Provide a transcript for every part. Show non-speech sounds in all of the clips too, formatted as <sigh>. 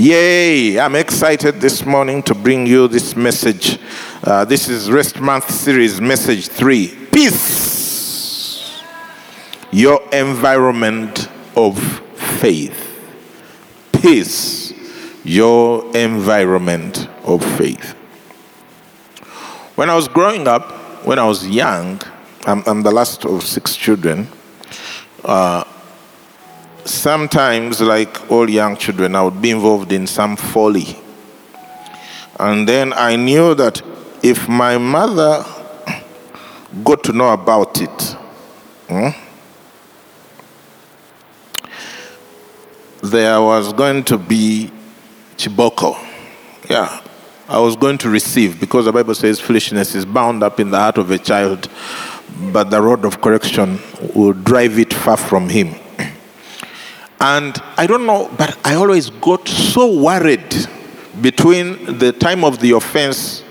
Yay! I'm excited this morning to bring you this message. Uh, this is Rest Month Series, Message 3 Peace. Your environment of faith. Peace. Your environment of faith. When I was growing up, when I was young, I'm, I'm the last of six children. Uh, sometimes, like all young children, I would be involved in some folly. And then I knew that if my mother got to know about it, hmm, there was going to be chiboko. Yeah. I was going to receive because the Bible says foolishness is bound up in the heart of a child, but the rod of correction will drive it far from him. And I don't know, but I always got so worried between the time of the offense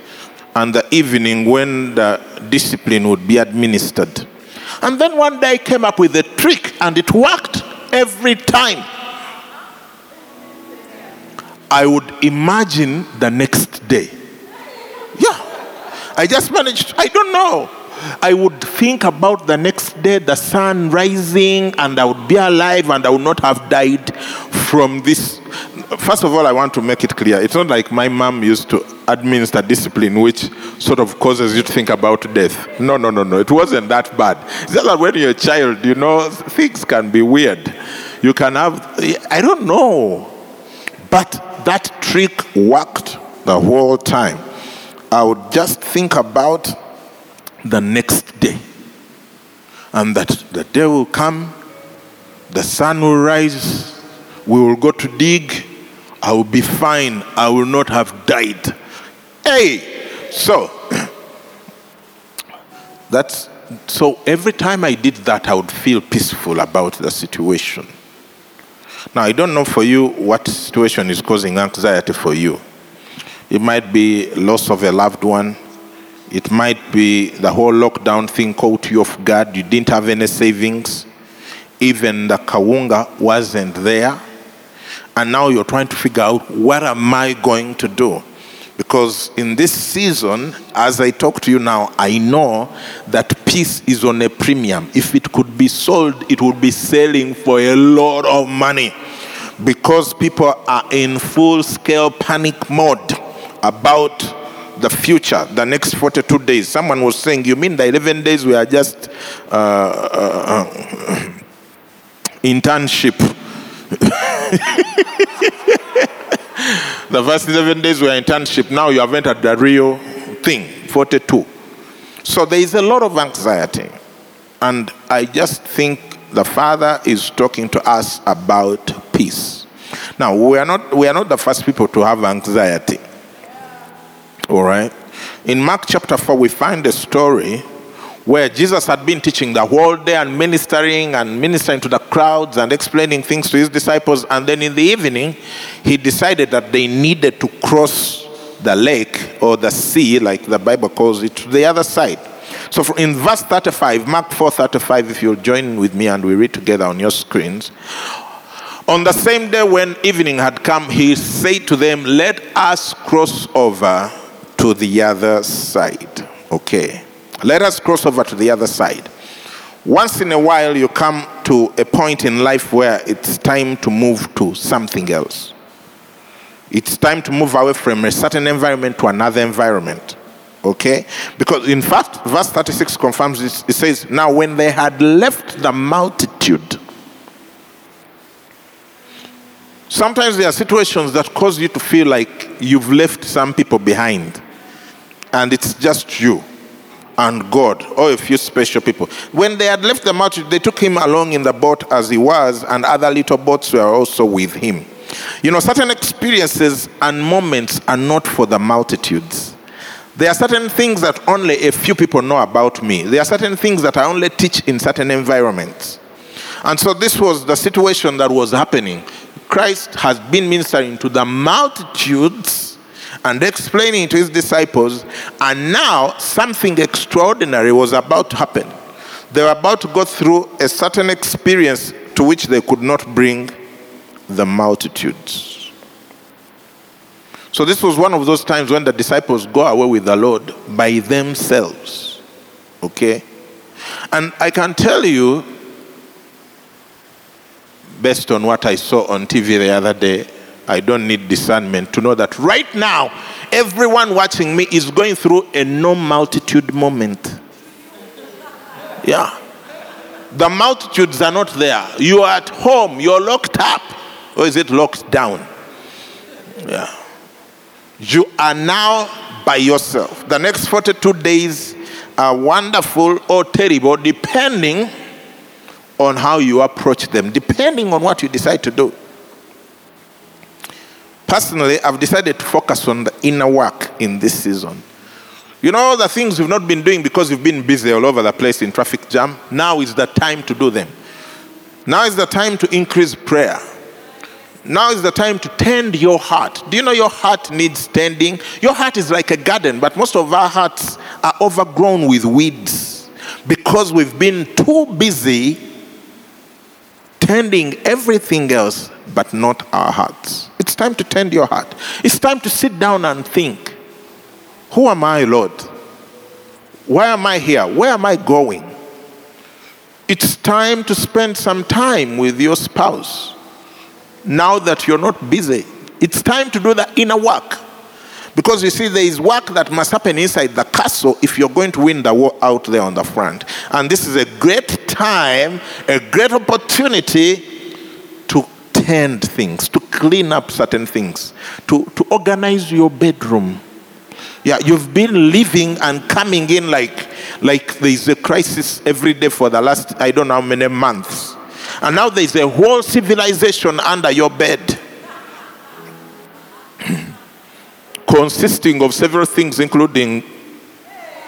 and the evening when the discipline would be administered. And then one day I came up with a trick, and it worked every time. I would imagine the next day. Yeah. I just managed, I don't know. I would think about the next day, the sun rising, and I would be alive and I would not have died from this. First of all, I want to make it clear it's not like my mom used to administer discipline, which sort of causes you to think about death. No, no, no, no. It wasn't that bad. It's just that when you're a child, you know, things can be weird. You can have, I don't know. But that trick worked the whole time. I would just think about the next day. And that the day will come, the sun will rise, we will go to dig, I will be fine, I will not have died. Hey! So, <clears throat> that's so every time I did that, I would feel peaceful about the situation. Now, I don't know for you what situation is causing anxiety for you. It might be loss of a loved one, it might be the whole lockdown thing caught you off guard. You didn't have any savings. Even the kawunga wasn't there. And now you're trying to figure out what am I going to do? Because in this season, as I talk to you now, I know that peace is on a premium. If it could be sold, it would be selling for a lot of money. Because people are in full scale panic mode about the future, the next 42 days. Someone was saying, You mean the 11 days we are just uh, uh, uh, internship? <laughs> the first 11 days were internship. Now you have entered the real thing, 42. So there is a lot of anxiety. And I just think the Father is talking to us about peace. Now, we are not, we are not the first people to have anxiety. All right. In Mark chapter 4, we find a story where Jesus had been teaching the whole day and ministering and ministering to the crowds and explaining things to his disciples. And then in the evening, he decided that they needed to cross the lake or the sea, like the Bible calls it, to the other side. So in verse 35, Mark 4 35, if you'll join with me and we read together on your screens. On the same day when evening had come, he said to them, Let us cross over to the other side. Okay. Let us cross over to the other side. Once in a while, you come to a point in life where it's time to move to something else. It's time to move away from a certain environment to another environment. Okay? Because in fact, verse 36 confirms this. It says, Now when they had left the multitude, sometimes there are situations that cause you to feel like you've left some people behind and it's just you and God, or a few special people. When they had left the multitude, they took him along in the boat as he was, and other little boats were also with him. You know, certain experiences and moments are not for the multitudes, There are certain things that only a few people know about me. There are certain things that I only teach in certain environments. And so this was the situation that was happening. Christ has been ministering to the multitudes and explaining to his disciples, and now something extraordinary was about to happen. They were about to go through a certain experience to which they could not bring the multitudes. So, this was one of those times when the disciples go away with the Lord by themselves. Okay? And I can tell you, based on what I saw on TV the other day, I don't need discernment to know that right now, everyone watching me is going through a no multitude moment. Yeah. The multitudes are not there. You are at home, you're locked up. Or is it locked down? Yeah. You are now by yourself. The next 42 days are wonderful or terrible depending on how you approach them, depending on what you decide to do. Personally, I've decided to focus on the inner work in this season. You know, the things we've not been doing because we've been busy all over the place in traffic jam, now is the time to do them. Now is the time to increase prayer. Now is the time to tend your heart. Do you know your heart needs tending? Your heart is like a garden, but most of our hearts are overgrown with weeds because we've been too busy tending everything else but not our hearts. Time to tend your heart. It's time to sit down and think who am I, Lord? Why am I here? Where am I going? It's time to spend some time with your spouse now that you're not busy. It's time to do the inner work. Because you see, there is work that must happen inside the castle if you're going to win the war out there on the front. And this is a great time, a great opportunity tend things, to clean up certain things, to, to organize your bedroom yeah, you've been living and coming in like, like there's a crisis every day for the last, I don't know how many months. And now there's a whole civilization under your bed, <clears throat> consisting of several things, including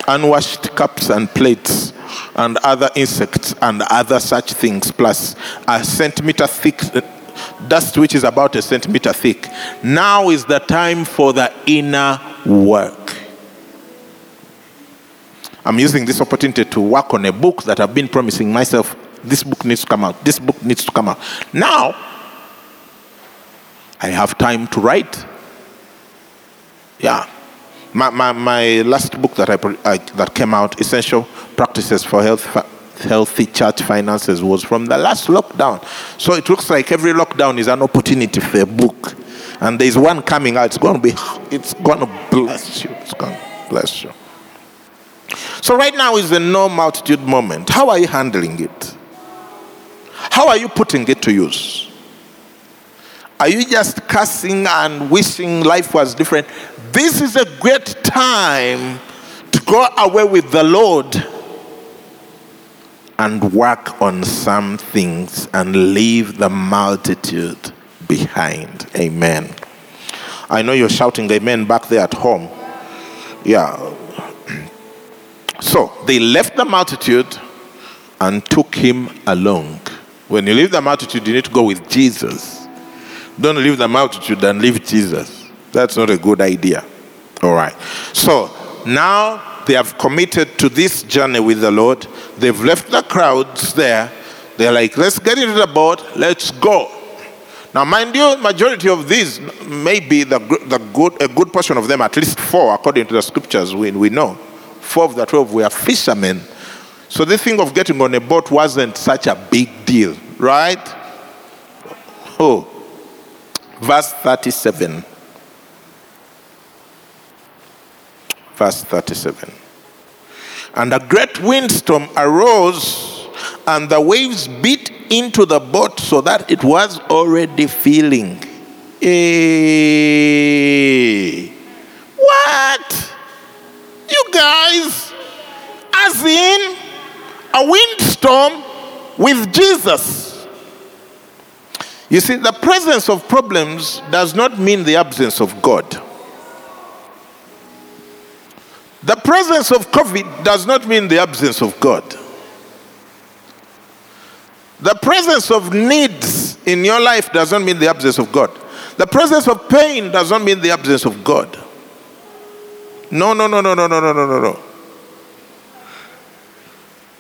unwashed cups and plates and other insects and other such things, plus a centimeter thick dust which is about a centimeter thick. Now is the time for the inner work. I'm using this opportunity to work on a book that I've been promising myself this book needs to come out. This book needs to come out. Now, I have time to write. Yeah. My, my, my last book that, I, I, that came out, Essential Practices for Health, Healthy Church Finances, was from the last lockdown. So it looks like every lockdown is an opportunity for a book. And there's one coming out. It's going to be, it's going to bless you. It's going to bless you. So, right now is the no multitude moment. How are you handling it? How are you putting it to use? Are you just cursing and wishing life was different? This is a great time to go away with the Lord and work on some things and leave the multitude behind. Amen. I know you're shouting amen back there at home. Yeah. So they left the multitude and took him along. When you leave the multitude, you need to go with Jesus. Don't leave the multitude and leave Jesus. That's not a good idea. All right. So now they have committed to this journey with the Lord. They've left the crowds there. They're like, let's get into the boat, let's go. Now, mind you, majority of these, maybe the, the good, a good portion of them, at least four, according to the scriptures, we, we know, four of the 12 were fishermen. So the thing of getting on a boat wasn't such a big deal, right? Oh, verse 37. Verse 37. And a great windstorm arose, and the waves beat into the boat so that it was already filling. Hey. Eh. What? You guys, as in a windstorm with Jesus. You see, the presence of problems does not mean the absence of God. Presence of COVID does not mean the absence of God. The presence of needs in your life does not mean the absence of God. The presence of pain does not mean the absence of God. No, no, no, no, no, no, no, no, no, no.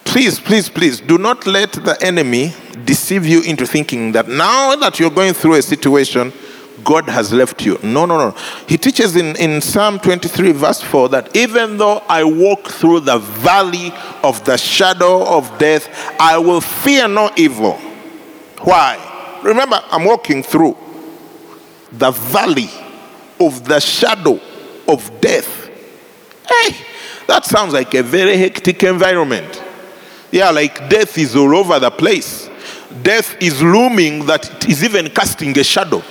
Please, please, please, do not let the enemy deceive you into thinking that now that you're going through a situation, God has left you. No, no, no. He teaches in, in Psalm 23, verse 4, that even though I walk through the valley of the shadow of death, I will fear no evil. Why? Remember, I'm walking through the valley of the shadow of death. Hey, that sounds like a very hectic environment. Yeah, like death is all over the place. Death is looming that it is even casting a shadow.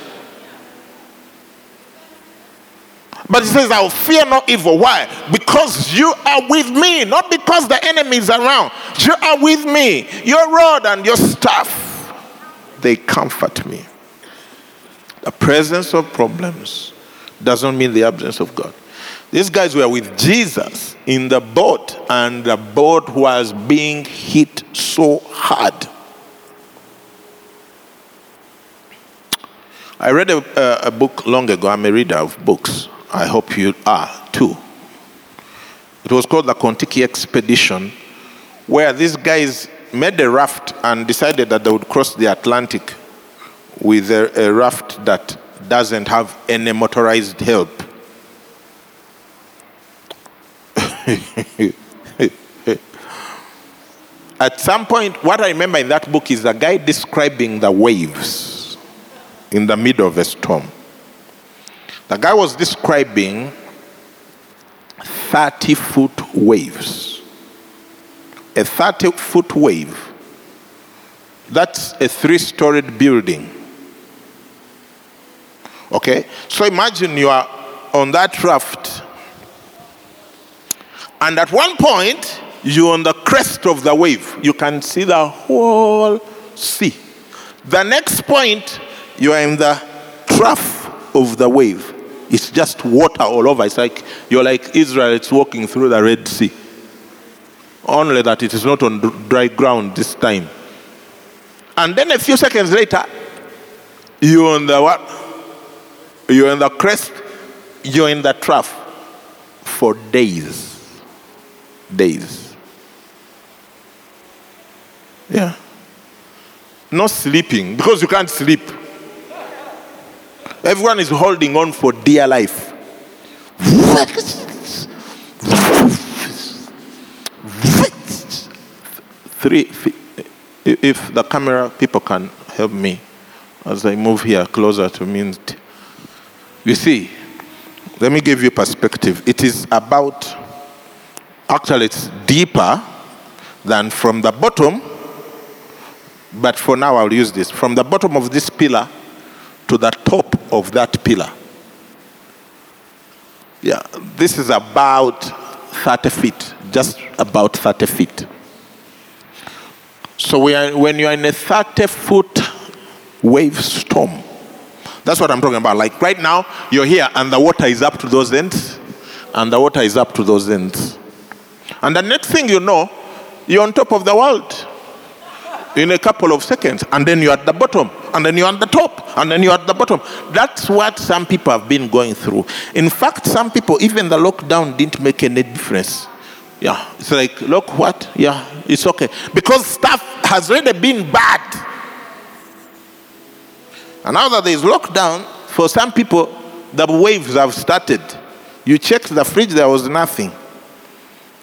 But he says, I'll fear no evil. Why? Because you are with me, not because the enemy is around. You are with me. Your rod and your staff, they comfort me. The presence of problems doesn't mean the absence of God. These guys were with Jesus in the boat, and the boat was being hit so hard. I read a, a, book long ago. I'm a reader of books. I hope you are too. It was called the Kon-Tiki Expedition, where these guys made a raft and decided that they would cross the Atlantic with a, a raft that doesn't have any motorized help. <laughs> At some point, what I remember in that book is a guy describing the waves in the middle of a storm. The guy was describing 30 foot waves. A 30 foot wave, that's a three storied building. Okay? So imagine you are on that raft, and at one point, you're on the crest of the wave. You can see the whole sea. The next point, you are in the trough of the wave. It's just water all over. It's like you're like Israel, it's walking through the Red Sea. Only that it is not on dry ground this time. And then a few seconds later, you're on the what? You're in the crest, you're in the trough for days. Days. Yeah. Not sleeping because you can't sleep. Everyone is holding on for dear life. Three, if the camera people can help me as I move here closer to me. You see, let me give you perspective. It is about, actually, it's deeper than from the bottom, but for now I'll use this. From the bottom of this pillar to the top of that pillar. Yeah, this is about 30 feet, just about 30 feet. So we are, when you are in a 30 foot wave storm, that's what I'm talking about. Like right now, you're here and the water is up to those ends, and the water is up to those ends. And the next thing you know, you're on top of the world in a couple of seconds, and then you're at the bottom, and then you're at the top, and then you're at the bottom. That's what some people have been going through. In fact, some people, even the lockdown didn't make any difference. Yeah, it's like, look, what? Yeah, it's okay. Because stuff has already been bad. And now that there's lockdown, for some people, the waves have started. You checked the fridge, there was nothing.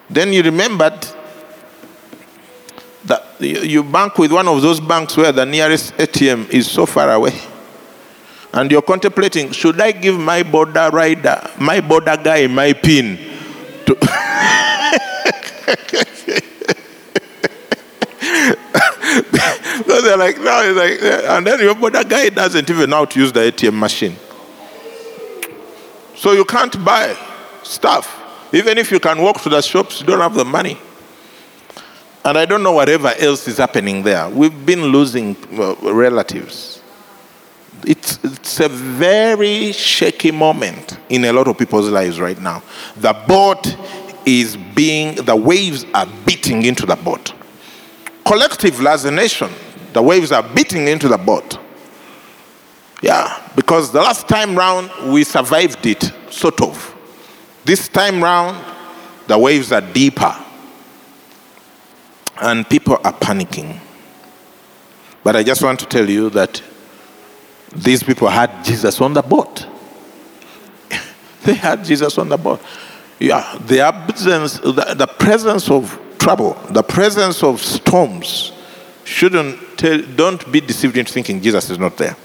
Then you remembered you bank with one of those banks where the nearest ATM is so far away. And you're contemplating, should I give my boda rider, my boda guy, my pin? To <laughs> so they're like, no, it's like, and then your boda guy doesn't even know how to use the ATM machine. So you can't buy stuff. Even if you can walk to the shops, you don't have the money. And I don't know whatever else is happening there. We've been losing uh, relatives. It's, it's a very shaky moment in a lot of people's lives right now. The boat is being, the waves are beating into the boat. Collectively, as a nation, the waves are beating into the boat. Yeah, because the last time round we survived it, sort of. This time round, the waves are deeper. And people are panicking. But I just want to tell you that these people had Jesus on the boat. <laughs> they had Jesus on the boat. Yeah, the absence, the, the presence of trouble, the presence of storms shouldn't tell, don't be deceived into thinking Jesus is not there.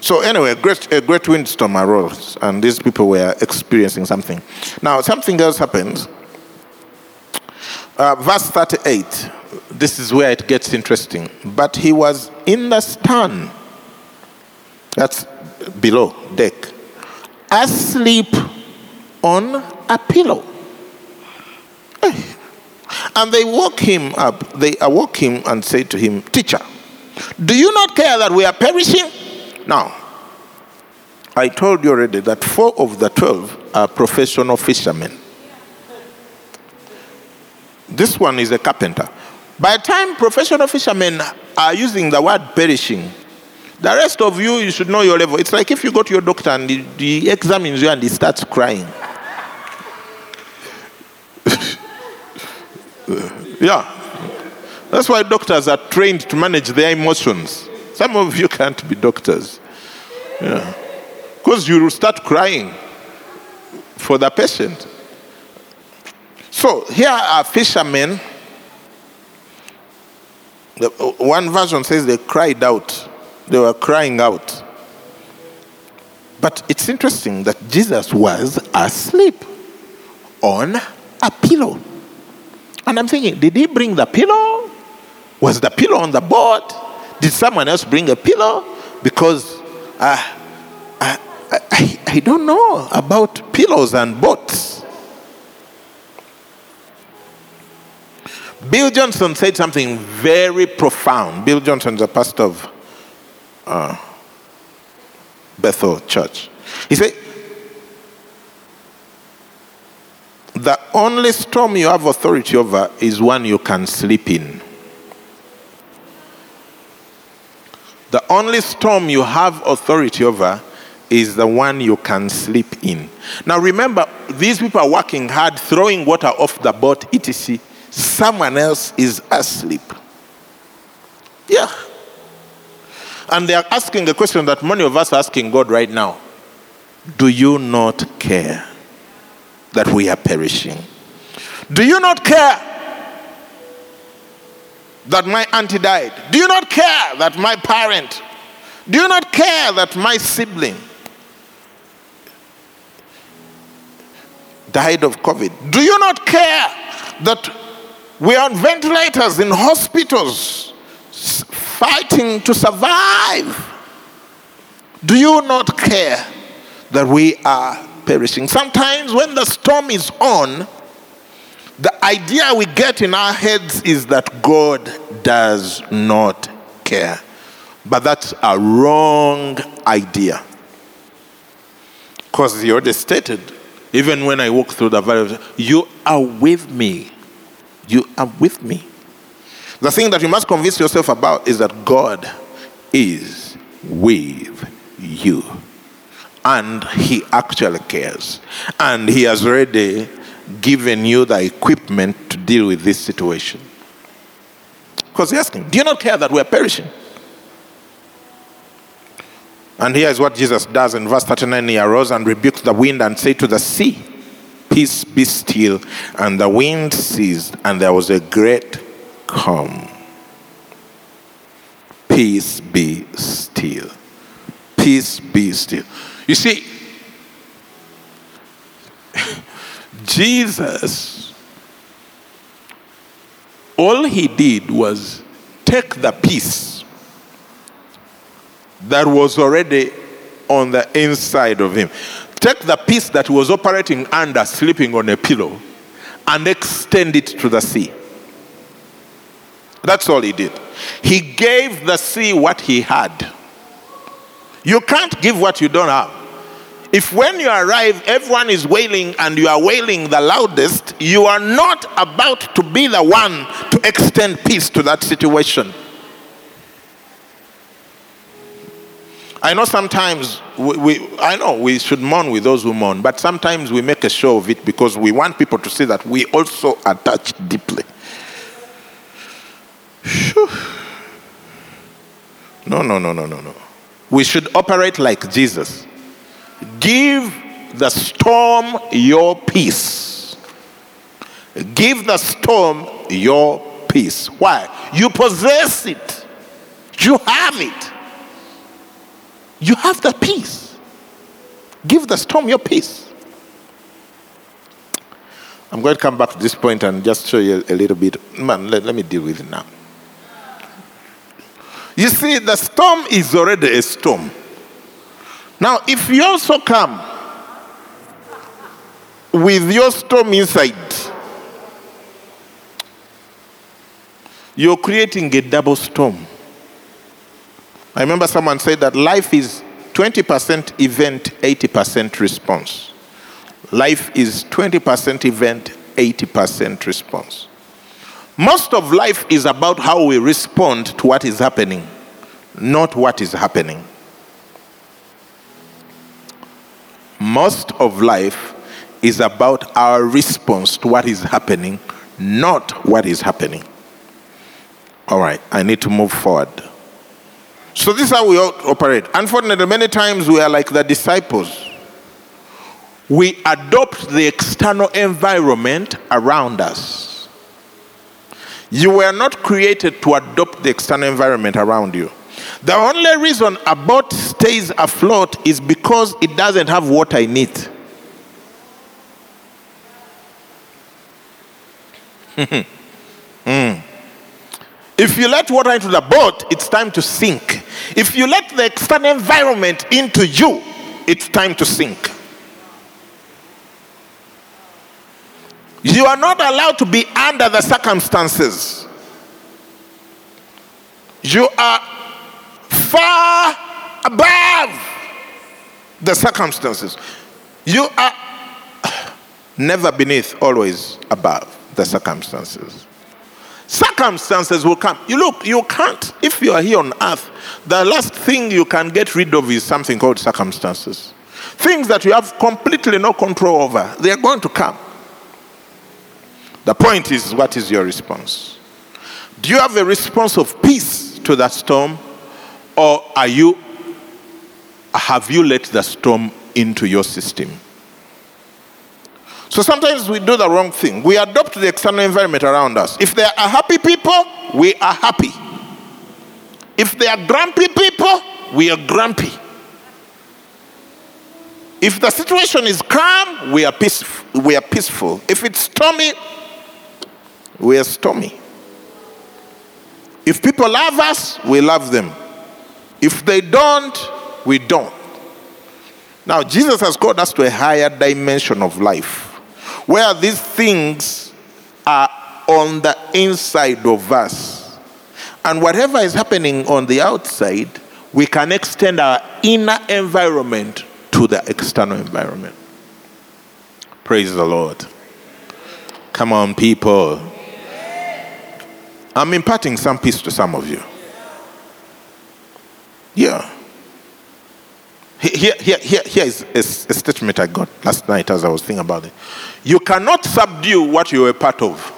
So anyway, a great, a great windstorm arose, and these people were experiencing something. Now, something else happened. Uh, verse 38, this is where it gets interesting. But he was in the stern, that's below deck, asleep on a pillow. Eh. And they woke him up. They awoke him and said to him, Teacher, do you not care that we are perishing? Now, I told you already that four of the twelve are professional fishermen. This one is a carpenter. By the time professional fishermen are using the word perishing, the rest of you, you should know your level. It's like if you go to your doctor and he, he examines you and he starts crying. <laughs> yeah. That's why doctors are trained to manage their emotions. Some of you can't be doctors. Yeah. Because you will start crying for the patient. So here are fishermen. The, one version says they cried out. They were crying out. But it's interesting that Jesus was asleep on a pillow. And I'm thinking, did he bring the pillow? Was the pillow on the boat? Did someone else bring a pillow? Because uh, I, I, I don't know about pillows and boats. Bill Johnson said something very profound. Bill Johnson is a pastor of uh, Bethel Church. He said, The only storm you have authority over is one you can sleep in. The only storm you have authority over is the one you can sleep in. Now remember, these people are working hard, throwing water off the boat, etc. Someone else is asleep. Yeah. And they are asking a question that many of us are asking God right now Do you not care? that we are perishing. Do you not care that my auntie died? Do you not care that my parent? Do you not care that my sibling died of COVID? Do you not care that we are on ventilators in hospitals fighting to survive? Do you not care that we are perishing. Sometimes when the storm is on, the idea we get in our heads is that God does not care. But that's a wrong idea. Because he already stated, even when I walk through the valley, you are with me. You are with me. The thing that you must convince yourself about is that God is with you and he actually cares. And he has already given you the equipment to deal with this situation. Because he's asking, Do you not care that we're perishing? And here is what Jesus does in verse 39 He arose and rebuked the wind and said to the sea, Peace be still. And the wind ceased, and there was a great calm. Peace be still. Peace be still. You see, <laughs> Jesus, all he did was take the peace that was already on the inside of him, take the peace that was operating under, sleeping on a pillow, and extend it to the sea. That's all he did. He gave the sea what he had. You can't give what you don't have. If when you arrive, everyone is wailing and you are wailing the loudest, you are not about to be the one to extend peace to that situation. I know sometimes we, we, I know we should mourn with those who mourn, but sometimes we make a show of it because we want people to see that we also are touched deeply. No, no, no, no, no, no. We should operate like Jesus. Give the storm your peace. Give the storm your peace. Why? You possess it, you have it. You have the peace. Give the storm your peace. I'm going to come back to this point and just show you a little bit. Man, let, let me deal with it now. You see, the storm is already a storm. Now, if you also come with your storm inside, you're creating a double storm. I remember someone said that life is 20% event, 80% response. Life is 20% event, 80% response. Most of life is about how we respond to what is happening, not what is happening. Most of life is about our response to what is happening, not what is happening. All right, I need to move forward. So this is how we operate. Unfortunately, many times we are like the disciples. We adopt the external environment around us. You were not created to adopt the external environment around you. The only reason a boat stays afloat is because it doesn't have water in it. <laughs> mm. If you let water into the boat, it's time to sink. If you let the external environment into you, it's time to sink. You are not allowed to be under the circumstances. You are far above the circumstances. You are never beneath, always above the circumstances. Circumstances will come. You look, you can't, if you are here on earth, the last thing you can get rid of is something called circumstances. Things that you have completely no control over, they are going to come. The point is, what is your response? Do you have a response of peace to that storm, or are you, have you let the storm into your system? So sometimes we do the wrong thing. We adopt the external environment around us. If there are happy people, we are happy. If there are grumpy people, we are grumpy. If the situation is calm, we are peaceful. We are peaceful. If it's stormy, we are stormy. If people love us, we love them. If they don't, we don't. Now, Jesus has called us to a higher dimension of life where these things are on the inside of us. And whatever is happening on the outside, we can extend our inner environment to the external environment. Praise the Lord. Come on, people. I'm imparting some peace to some of you. Yeah. Here, here, here, here is a, statement I got last night as I was thinking about it. You cannot subdue what you are part of.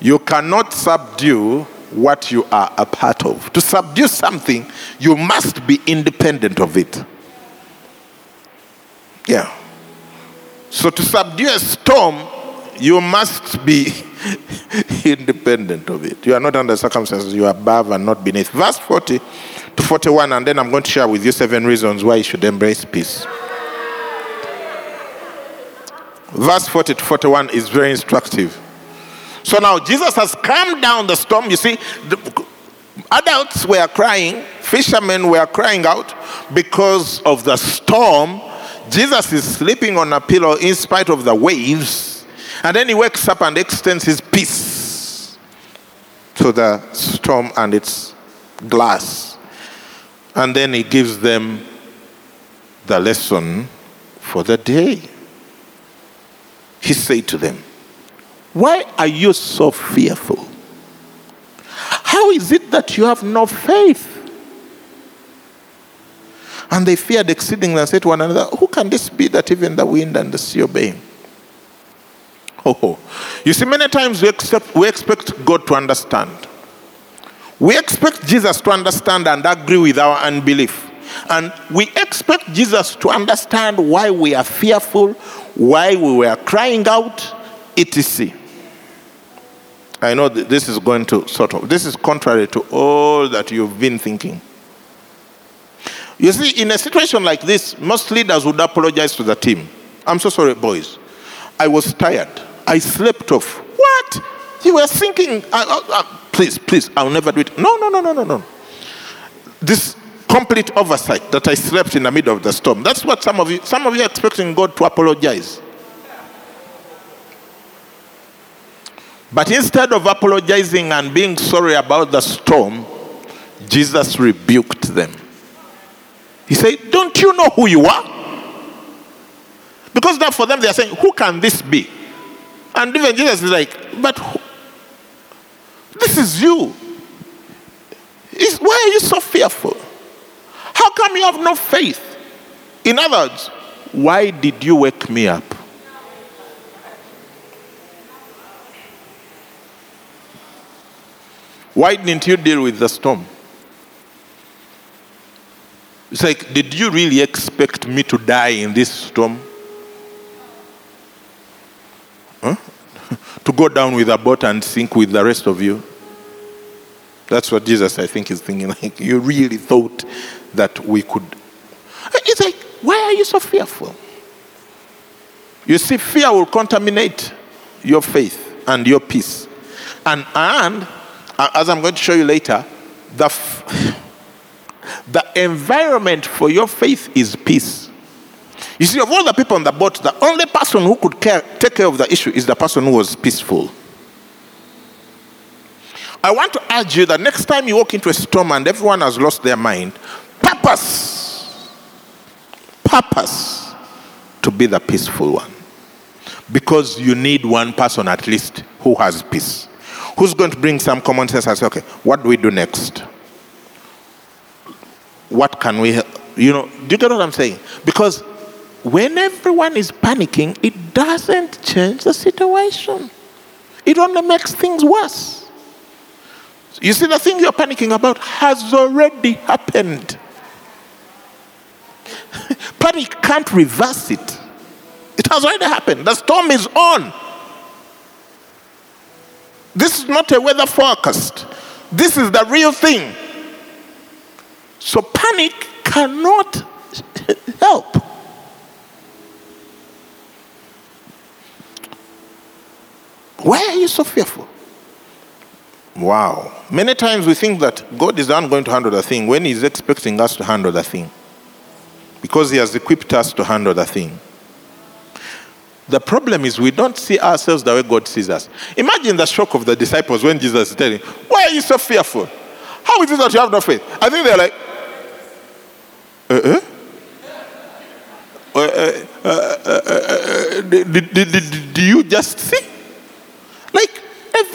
You cannot subdue what you are a part of. To subdue something, you must be independent of it. Yeah. So to subdue a storm, you must be <laughs> independent of it. You are not under circumstances, you are above and not beneath. Verse 40 to 41, and then I'm going to share with you seven reasons why you should embrace peace. Verse 40 to 41 is very instructive. So now Jesus has calmed down the storm. You see, the adults were crying, fishermen were crying out because of the storm. Jesus is sleeping on a pillow in spite of the waves. And then he wakes up and extends his peace to the storm and its glass. And then he gives them the lesson for the day. He said to them, Why are you so fearful? How is it that you have no faith? And they feared exceedingly and said to one another, Who can this be that even the wind and the sea obey him? Oh, you see, many times we we expect God to understand. We expect Jesus to understand and agree with our unbelief. And we expect Jesus to understand why we are fearful, why we were crying out, etc. I know that this is going to sort of, this is contrary to all that you've been thinking. You see, in a situation like this, most leaders would apologize to the team. I'm so sorry, boys. I was tired. I slept off. What? You were thinking, please, please, I'll never do it. No, no, no, no, no, no. This complete oversight that I slept in the middle of the storm. That's what some of you, some of you are expecting God to apologize. But instead of apologizing and being sorry about the storm, Jesus rebuked them. He said, Don't you know who you are? Because now for them they are saying, Who can this be? And even Jesus is like, But who? This is you. Why are you so fearful? How come you have no faith? In other words, why did you wake me up? Why didn't you deal with the storm? It's like, did you really expect me to die in this storm? Huh? To go down with a boat and sink with the rest of you? That's what Jesus, I think, is thinking. <laughs> Like, you really thought that we could. It's like, why are you so fearful? You see, fear will contaminate your faith and your peace. And, and uh, as I'm going to show you later, the, <laughs> the environment for your faith is peace. You see, of all the people on the boat, the only person who could care, take care of the issue is the person who was peaceful. I want to urge you that next time you walk into a storm and everyone has lost their mind, purpose, purpose to be the peaceful one. Because you need one person at least who has peace. Who's going to bring some common sense and say, okay, what do we do next? What can we, you know, do you get what I'm saying? Because when everyone is panicking, it doesn't change the situation, it only makes things worse. You see, the thing you're panicking about has already happened. <laughs> Panic can't reverse it. It has already happened. The storm is on. This is not a weather forecast. This is the real thing. So panic cannot <laughs> help. Why are you so fearful? Wow. Many times we think that God is not going to handle the thing when He's expecting us to handle the thing. Because He has equipped us to handle the thing. The problem is we don't see ourselves the way God sees us. Imagine the shock of the disciples when Jesus is telling, Why are you so fearful? How is it that you have no faith? I think they're like, uh-uh. Uh, uh, uh, uh uh, uh, did, did, did, do you just see?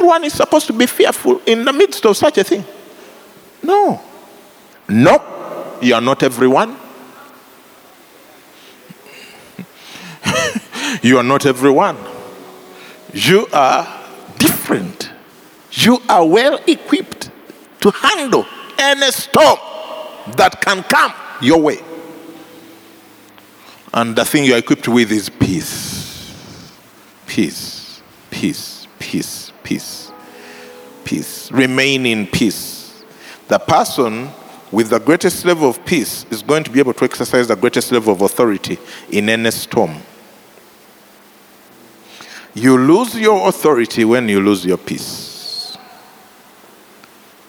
Everyone is supposed to be fearful in the midst of such a thing. No. No, you are not everyone. <laughs> You are not everyone. You are different. You are well equipped to handle any storm that can come your way. And the thing you're equipped with is peace. Peace, peace, peace, peace, peace. Remain in peace. The person with the greatest level of peace is going to be able to exercise the greatest level of authority in any storm. You lose your authority when you lose your peace.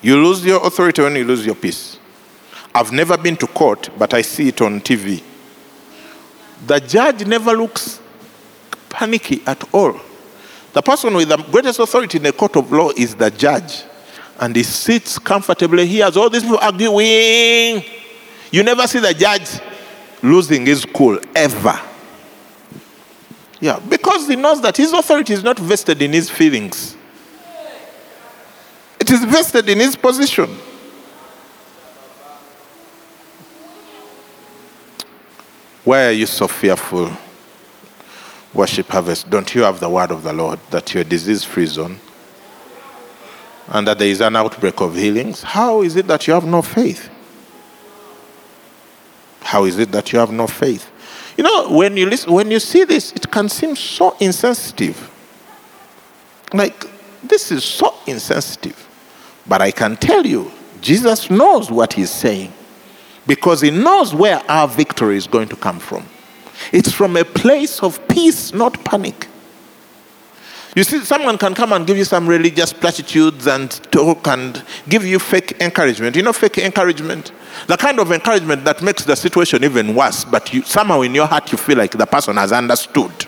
You lose your authority when you lose your peace. I've never been to court, but I see it on TV. The judge never looks panicky at all. The person with the greatest authority in a court of law is the judge. And he sits comfortably. He has all these people arguing. You never see the judge losing his cool ever. Yeah, because he knows that his authority is not vested in his feelings, it is vested in his position. Why are you so fearful? Worship harvest. Don't you have the word of the Lord that you're disease free zone and that there is an outbreak of healings? How is it that you have no faith? How is it that you have no faith? You know, when you listen, when you see this, it can seem so insensitive. Like this is so insensitive. But I can tell you, Jesus knows what he's saying because he knows where our victory is going to come from. It's from a place of peace, not panic. You see, someone can come and give you some religious platitudes and talk and give you fake encouragement. You know, fake encouragement? The kind of encouragement that makes the situation even worse, but you, somehow in your heart you feel like the person has understood.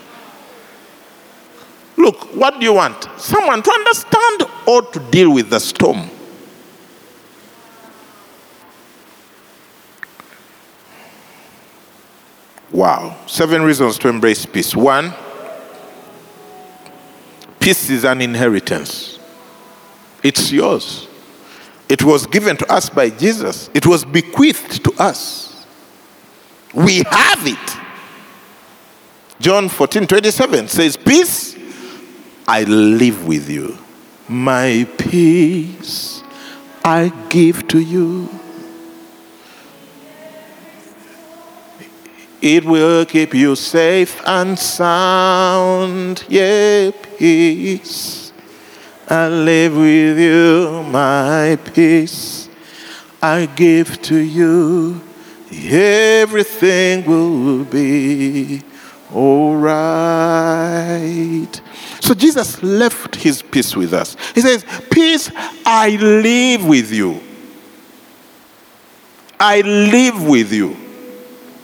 Look, what do you want? Someone to understand or to deal with the storm. Wow. Seven reasons to embrace peace. One, peace is an inheritance, it's yours. It was given to us by Jesus, it was bequeathed to us. We have it. John 14 27 says, Peace I live with you, my peace I give to you. It will keep you safe and sound. Yeah, peace. I live with you, my peace. I give to you. Everything will be all right. So Jesus left his peace with us. He says, Peace I live with you. I live with you.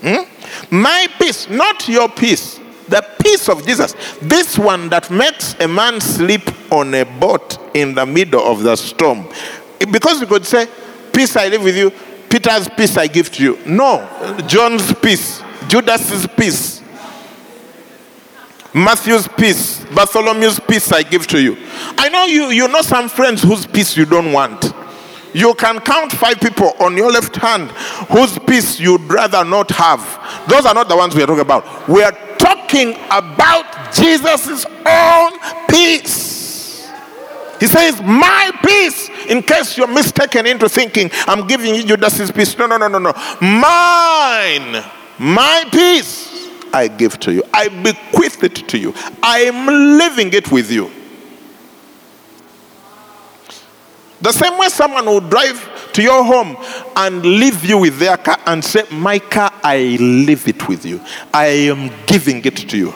Hmm? My peace, not your peace. The peace of Jesus. This one that makes a man sleep on a boat in the middle of the storm. Because you could say, Peace I live with you, Peter's peace I give to you. No, John's peace, Judas's peace, Matthew's peace, Bartholomew's peace I give to you. I know you, you know some friends whose peace you don't want. You can count five people on your left hand whose peace you'd rather not have. Those are not the ones we are talking about. We are talking about Jesus' own peace. He says, My peace, in case you're mistaken into thinking I'm giving you Judas's peace. No, no, no, no, no. Mine, my peace, I give to you. I bequeath it to you. I am living it with you. The same way someone will drive to your home and leave you with their car and say, My car, I leave it with you. I am giving it to you.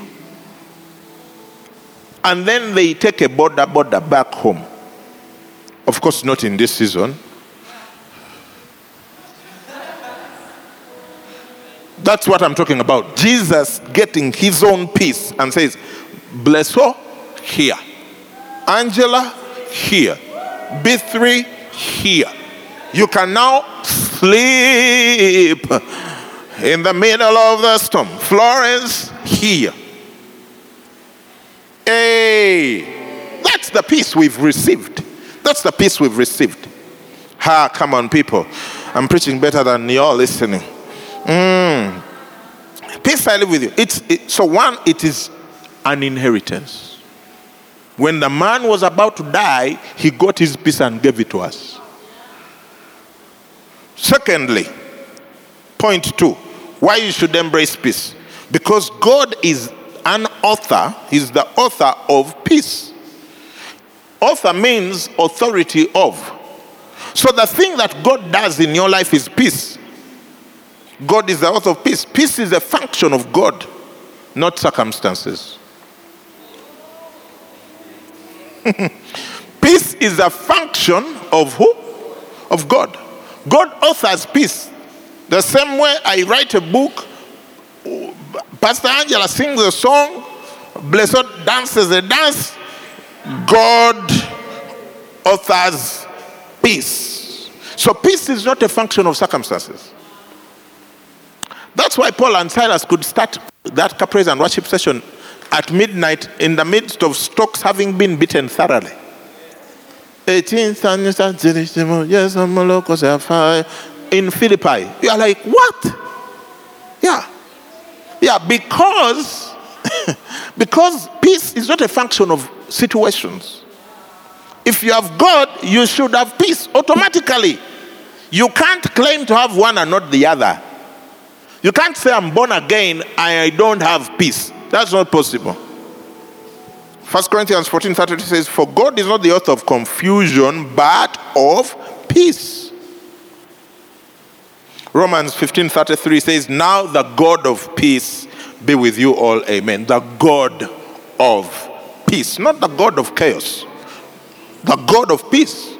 And then they take a boda boda back home. Of course, not in this season. That's what I'm talking about. Jesus getting his own peace and says, Blessed here. Angela here. B3 here. You can now sleep in the middle of the storm. Florence here. Hey, that's the peace we've received. That's the peace we've received. Ha, come on, people. I'm preaching better than you're listening. Mm. Peace I live with you. It's it, so one, it is an inheritance. When the man was about to die, he got his peace and gave it to us. Secondly, point two, why you should embrace peace. Because God is an author, He's the author of peace. Author means authority of. So the thing that God does in your life is peace. God is the author of peace. Peace is a function of God, not circumstances. <laughs> peace is a function of who? Of God. God authors peace. The same way I write a book, Pastor Angela sings a song, Blessed dances a dance, God authors peace. So peace is not a function of circumstances. That's why Paul and Silas could start that praise and worship session at midnight in the midst of stocks having been beaten thoroughly. 18th yes, in Philippi. You are like, what? Yeah. Yeah, because <laughs> because peace is not a function of situations. If you have God, you should have peace automatically. You can't claim to have one and not the other. You can't say I'm born again I don't have peace. That's not possible. 1 Corinthians 14 32 says, For God is not the author of confusion, but of peace. Romans 15 33 says, Now the God of peace be with you all. Amen. The God of peace, not the God of chaos, the God of peace.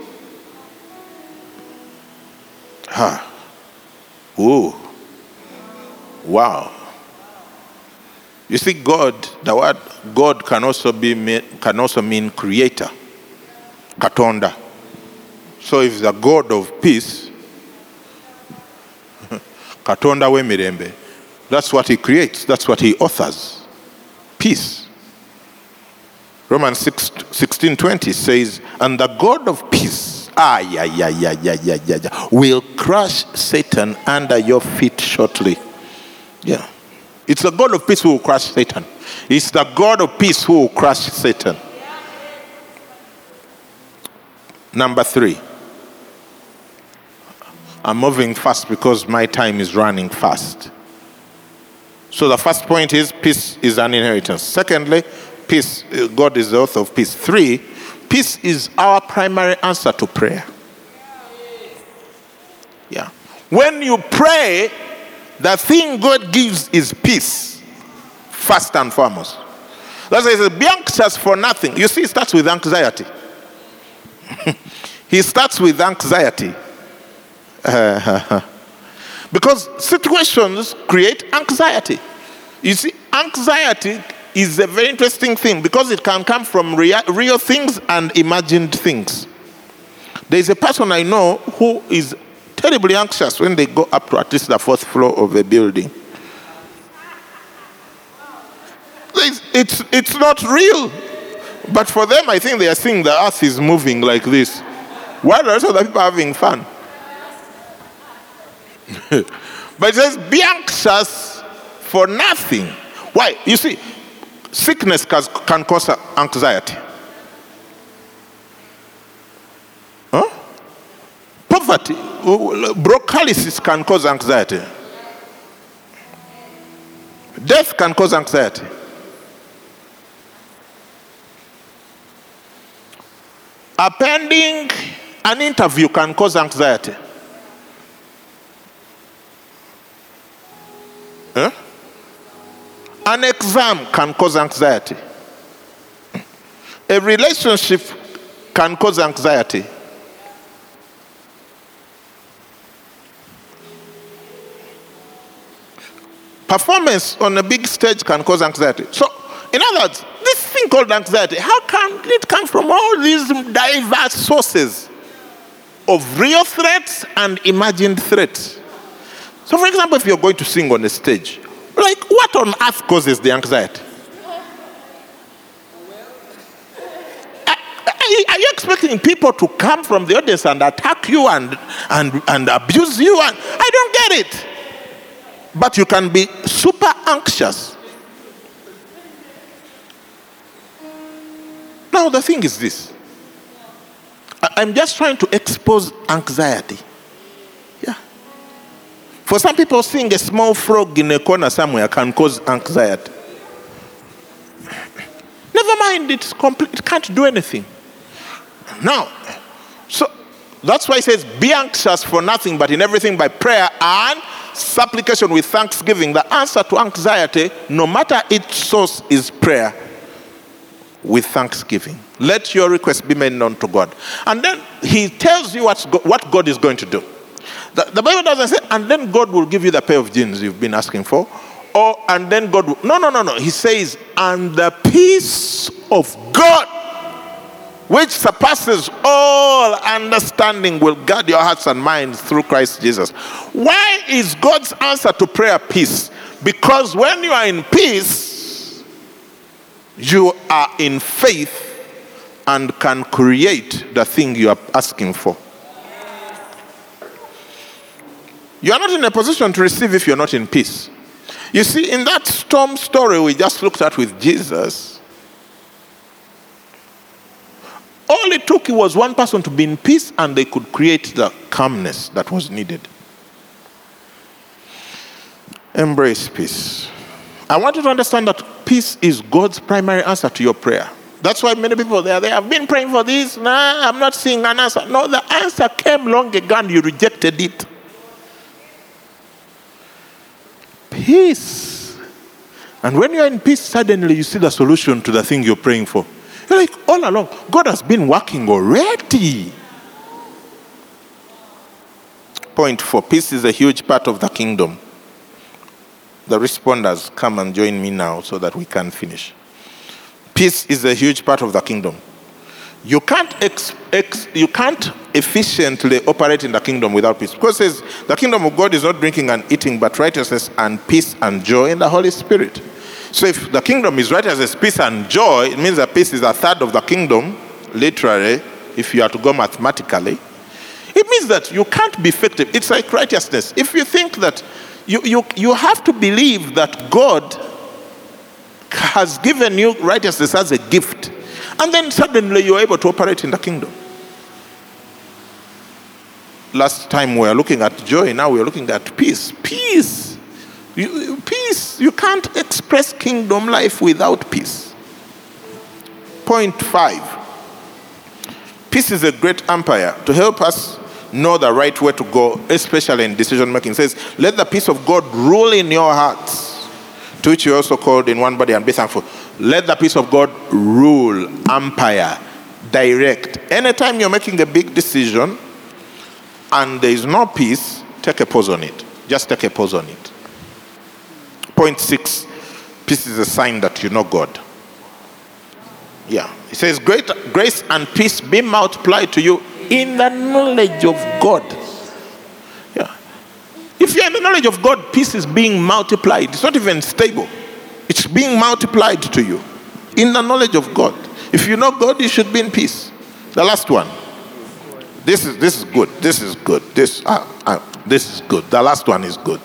Huh. Ooh. Wow. You see, God, the word God can also be can also mean creator. Katonda. So if the God of peace, <laughs> Katonda wemirembe, that's what he creates, that's what he authors. Peace. Romans 6, 16 20 says, And the God of peace, ah, yeah, yeah, yeah, yeah, yeah, yeah, will crush Satan under your feet shortly. Yeah. It's the God of peace who will crush Satan. It's the God of peace who will crush Satan. Number three. I'm moving fast because my time is running fast. So the first point is peace is an inheritance. Secondly, peace, God is the author of peace. Three, peace is our primary answer to prayer. Yeah. When you pray, the thing God gives is peace, first and foremost. That's why he says, Be anxious for nothing. You see, it starts with anxiety. <laughs> he starts with anxiety. <laughs> because situations create anxiety. You see, anxiety is a very interesting thing because it can come from real, things and imagined things. There's a person I know who is terribly anxious when they go up to at least the fourth floor of a building. It's, it's, it's not real. But for them, I think they are seeing the earth is moving like this. While the rest of the people are having fun. <laughs> but it says, be anxious for nothing. Why? You see, sickness can, can cause anxiety. Poverty, brocalysis can cause anxiety. Death can cause anxiety. Appending an interview can cause anxiety. An exam can cause anxiety. A relationship can cause anxiety. Performance on a big stage can cause anxiety. So, in other words, this thing called anxiety, how can it come from all these diverse sources of real threats and imagined threats? So, for example, if you're going to sing on a stage, like what on earth causes the anxiety? Are you expecting people to come from the audience and attack you and, and, and abuse you? And I don't get it. But you can be super anxious. Now, the thing is this I'm just trying to expose anxiety. Yeah. For some people, seeing a small frog in a corner somewhere can cause anxiety. Never mind, it's complete, it can't do anything. Now, so that's why he says, Be anxious for nothing, but in everything by prayer and supplication with thanksgiving, the answer to anxiety, no matter its source, is prayer with thanksgiving. Let your request be made known to God. And then he tells you what's go- what God is going to do. The, the, Bible doesn't say, and then God will give you the pair of jeans you've been asking for. Or, and then God will. No, no, no, no. He says, and the peace of God, which surpasses all understanding, will guard your hearts and minds through Christ Jesus. Why is God's answer to prayer peace? Because when you are in peace, you are in faith and can create the thing you are asking for. You are not in a position to receive if you're not in peace. You see, in that storm story we just looked at with Jesus, all it took was one person to be in peace and they could create the calmness that was needed. Embrace peace. I want you to understand that peace is God's primary answer to your prayer. That's why many people there, they have been praying for this. Nah, I'm not seeing an answer. No, the answer came long ago and you rejected it. Peace. And when you're in peace, suddenly you see the solution to the thing you're praying for. Like, all along, God has been working already. Point four peace is a huge part of the kingdom. The responders come and join me now so that we can finish. Peace is a huge part of the kingdom. You can't, ex, ex, you can't efficiently operate in the kingdom without peace. Because says the kingdom of God is not drinking and eating, but righteousness and peace and joy in the Holy Spirit. So if the kingdom is right as righteousness, peace, and joy, it means that peace is a third of the kingdom, literally, if you are to go mathematically. It means that you can't be effective. It's like righteousness. If you think that you, you, you have to believe that God has given you righteousness as a gift. And then suddenly you're able to operate in the kingdom. Last time we were looking at joy, now we're looking at peace. Peace. You, You can't express kingdom life without peace. Point five. Peace is a great umpire to help us know the right way to go, especially in decision making. It says, Let the peace of God rule in your hearts to which you also called in one body and be thankful. Let the peace of God rule, umpire, direct. Anytime you're making a big decision and there is no peace, take a pause on it. Just take a pause on it. Point six peace is a sign that you know God. Yeah. He says, Great grace and peace be multiplied to you in the knowledge of God Yeah. if you're in the knowledge of God, peace is being multiplied. It's not even stable, it's being multiplied to you in the knowledge of God. If you know God, you should be in peace. The last one. This is this is good. This is good. This uh, uh, this is good. The last one is good.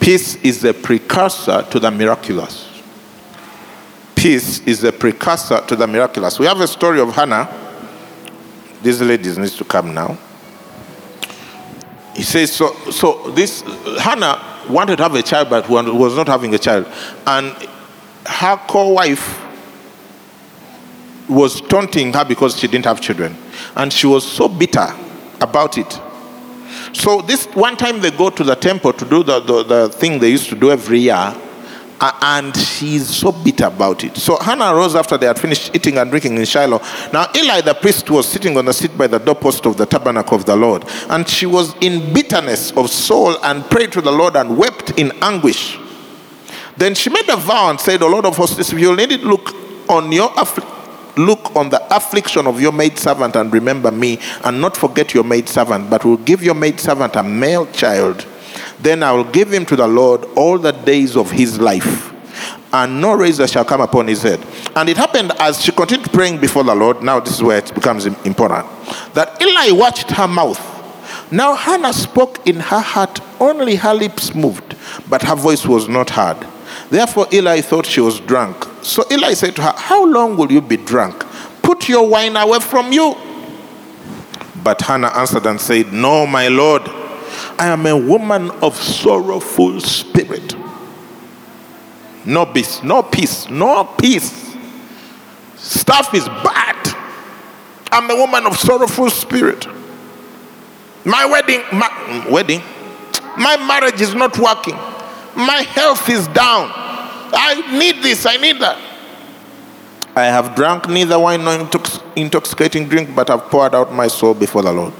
Peace is a precursor to the miraculous. Peace is a precursor to the miraculous. We have a story of Hannah. These ladies need to come now he says, so, so this, Hannah wanted to have a child, but was not having a child. And her co-wife was taunting her because she didn't have children. And she was so bitter about it. So this one time they go to the temple to do the, the, the thing they used to do every year, uh, and she's so bitter about it. So Hannah rose after they had finished eating and drinking in Shiloh. Now Eli the priest was sitting on the seat by the doorpost of the tabernacle of the Lord, and she was in bitterness of soul and prayed to the Lord and wept in anguish. Then she made a vow and said, "O Lord of hosts, if you'll need it, look on your affliction." Look on the affliction of your maidservant and remember me, and not forget your maidservant, but will give your maidservant a male child then I will give him to the Lord all the days of his life, and no razor shall come upon his head. And it happened as she continued praying before the Lord. Now, this is where it becomes important that Eli watched her mouth. Now, Hannah spoke in her heart, only her lips moved, but her voice was not heard. Therefore, Eli thought she was drunk. So Eli said to her, How long will you be drunk? Put your wine away from you. But Hannah answered and said, No, my Lord. I am a woman of sorrowful spirit. No peace, no peace, no peace. Stuff is bad. I'm a woman of sorrowful spirit. My wedding, my wedding, my marriage is not working. My health is down. I need this, I need that. I have drunk neither wine nor intoxicating drink, but have poured out my soul before the Lord.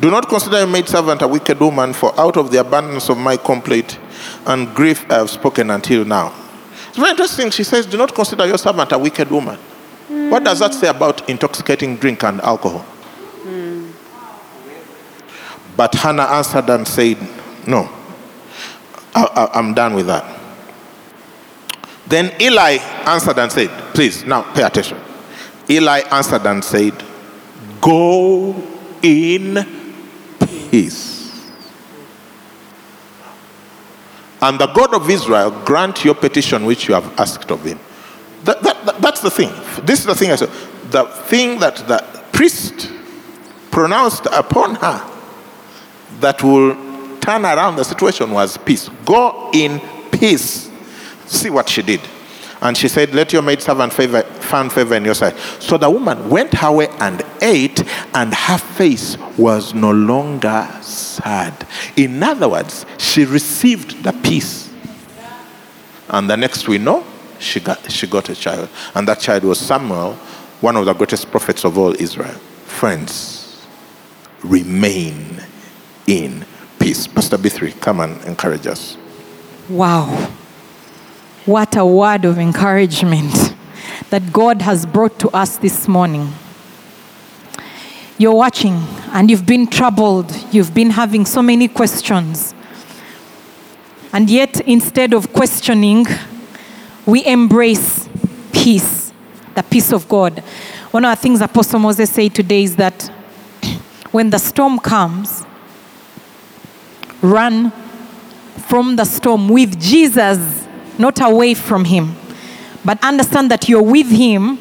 Do not consider your maidservant a wicked woman, for out of the abundance of my complaint and grief I have spoken until now. It's very interesting. She says, Do not consider your servant a wicked woman. What does that say about intoxicating drink and alcohol? Hmm. But Hannah answered and said, No, I, am done with that. Then Eli answered and said, Please, now pay attention. Eli answered and said, Go in peace. And the God of Israel grant your petition which you have asked of him. That, that, that, that's the thing. This is the thing I said. The thing that the priest pronounced upon her that will turn around the situation was peace. Go in peace. See what she did. And she said, Let your maid servant favor, find favor in your sight. So the woman went her way and ate, and her face was no longer sad. In other words, she received the peace. And the next we know, she got, she got a child. And that child was Samuel, one of the greatest prophets of all Israel. Friends, remain in peace. Pastor B3, come and encourage us. Wow. What a word of encouragement that God has brought to us this morning. You're watching and you've been troubled, you've been having so many questions. And yet, instead of questioning, we embrace peace, the peace of God. One of the things Apostle Moses said today is that <clears throat> when the storm comes, run from the storm with Jesus, not away from him. But understand that you're with him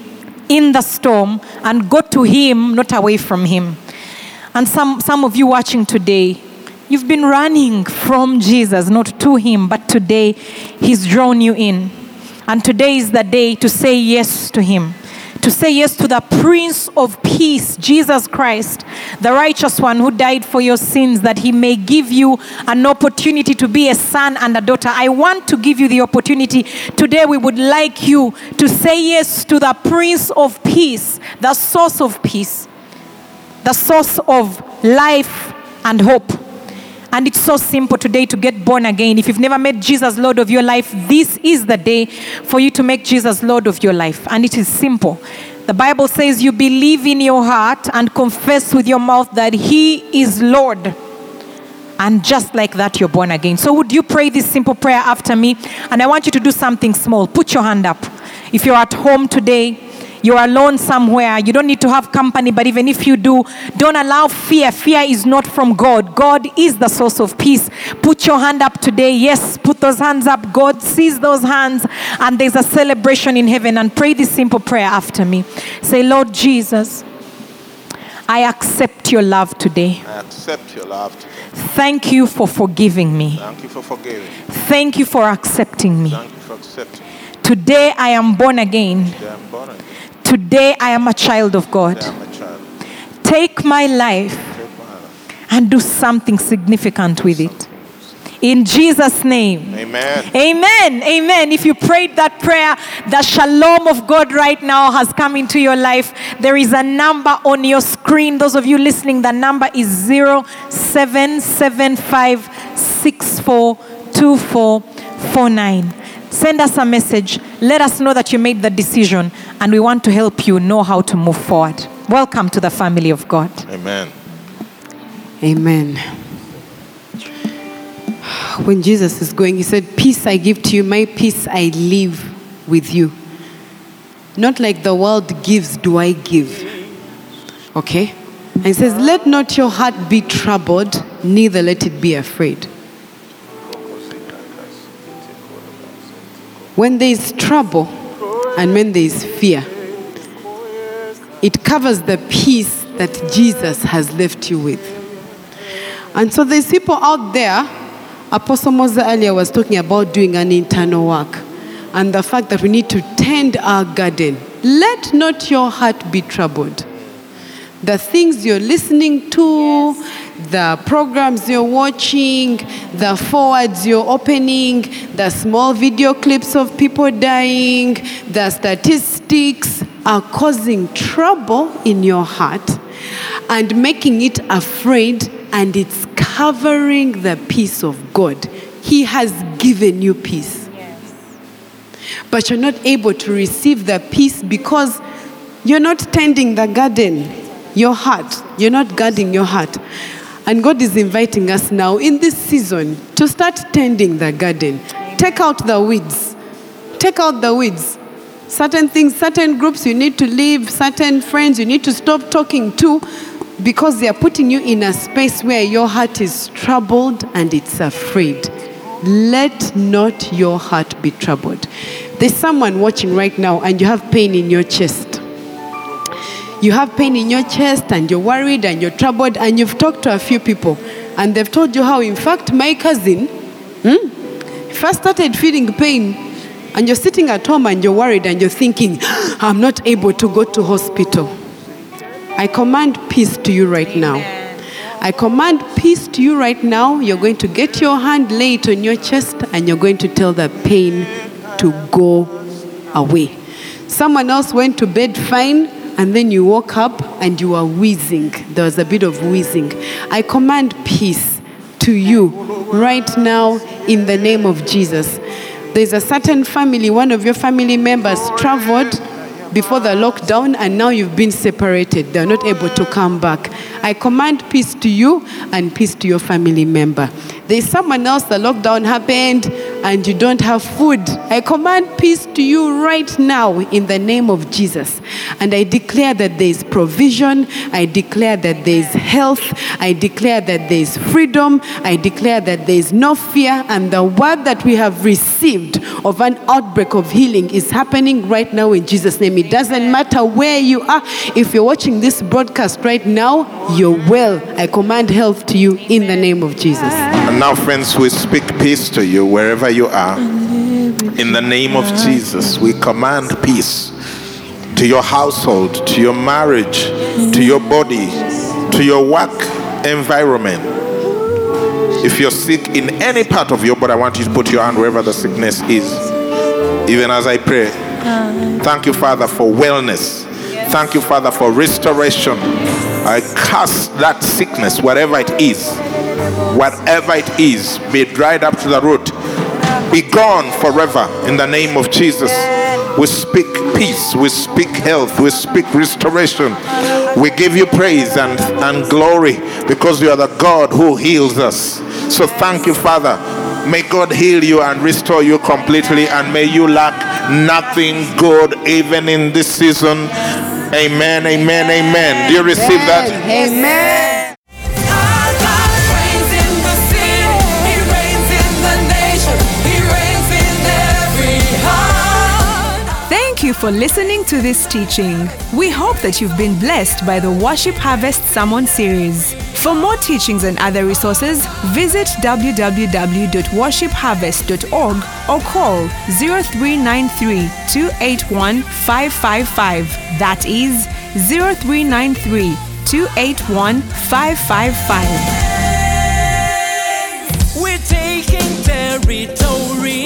in the storm and go to him, not away from him. And some, some of you watching today, you've been running from Jesus, not to him, but today he's drawn you in. And today is the day to say yes to him to say yes to the Prince of Peace, Jesus Christ, the righteous one who died for your sins, that he may give you an opportunity to be a son and a daughter. I want to give you the opportunity. Today, we would like you to say yes to the Prince of Peace, the source of peace, the source of life and hope. And it's so simple today to get born again. If you've never made Jesus Lord of your life, this is the day for you to make Jesus Lord of your life. And it is simple. The Bible says you believe in your heart and confess with your mouth that He is Lord. And just like that, you're born again. So, would you pray this simple prayer after me? And I want you to do something small. Put your hand up. If you're at home today, you're alone somewhere. You don't need to have company, but even if you do, don't allow fear. Fear is not from God. God is the source of peace. Put your hand up today. Yes, put those hands up. God sees those hands, and there's a celebration in heaven. And pray this simple prayer after me. Say, Lord Jesus, I accept your love today. I accept your love today. Thank you for forgiving me. Thank you for forgiving. Thank you for accepting me. Thank you for accepting. Today I am born again. Today I'm born again. Today I am a child of God. Today I'm a child. Take my life Take my life. and do something significant with it. In Jesus' name. Amen. Amen. Amen. If you prayed that prayer, the shalom of God right now has come into your life. There is a number on your screen. Those of you listening, the number is 0775642449. Send us a message. Let us know that you made the decision, and we want to help you know how to move forward. Welcome to the family of God. Amen. Amen. When Jesus is going, he said, Peace I give to you, my peace I leave with you. Not like the world gives, do I give. Okay? And he says, Let not your heart be troubled, neither let it be afraid. When there is trouble and when there is fear, it covers the peace that Jesus has left you with. And so there's people out there, Apostle Moses earlier was talking about doing an internal work and the fact that we need to tend our garden. Let not your heart be troubled. The things you're listening to, the programs you're watching, the forwards you're opening, the small video clips of people dying, the statistics are causing trouble in your heart and making it afraid, and it's covering the peace of God. He has given you peace. But you're not able to receive the peace because You're not tending the garden, your heart. You're not guarding your heart. And God is inviting us now in this season to start tending the garden. Take out the weeds. Take out the weeds. Certain things, certain groups you need to leave, certain friends you need to stop talking to because they are putting you in a space where your heart is troubled and it's afraid. Let not your heart be troubled. There's someone watching right now and you have pain in your chest. You have pain in your chest and you're worried and you're troubled and you've talked to a few people and they've told you how, in fact, my cousin hmm, first started feeling pain and you're sitting at home and you're worried and you're thinking, I'm not able to go to hospital. I command peace to you right now. I command peace to you right now. You're going to get your hand, lay it on your chest, and you're going to tell the pain to go away. Someone else went to bed fine, and then you woke up and you are wheezing. There was a bit of wheezing. I command peace to you right now in the name of Jesus. There's a certain family, one of your family members traveled before the lockdown and now you've been separated. They're not able to come back. I command peace to you and peace to your family member. There's someone else, the lockdown happened and you don't have food. I command peace to you right now in the name of Jesus. And I declare that there is provision. I declare that there is health. I declare that there is freedom. I declare that there is no fear. And the word that we have received of an outbreak of healing is happening right now in Jesus' name. It doesn't matter where you are. If you're watching this broadcast right now, you're well. I command health to you in the name of Jesus. And now, friends, we speak peace to you wherever you are. In the name of Jesus, we command peace to your household, to your marriage, to your body, to your work environment. If you're sick in any part of your body, I want you to put your hand wherever the sickness is. Even as I pray. Thank you, Father, for wellness. Thank you, Father, for restoration. I cast that sickness, whatever it is, whatever it is, be dried up to the root. Be gone forever in the name of Jesus. We speak peace, we speak health, we speak restoration. We give you praise and, and glory because you are the God who heals us. So thank you, Father. May God heal you and restore you completely, and may you lack nothing good even in this season. Amen, amen, amen. Do you receive that? Amen. Our God reigns in the city, He reigns in the nation, He reigns in every heart. Thank you for listening to this teaching. We hope that you've been blessed by the Worship Harvest Sermon series. For more teachings and other resources, visit www.worshipharvest.org or call 0393 281 555. That is 0393 281 555. We're taking territory.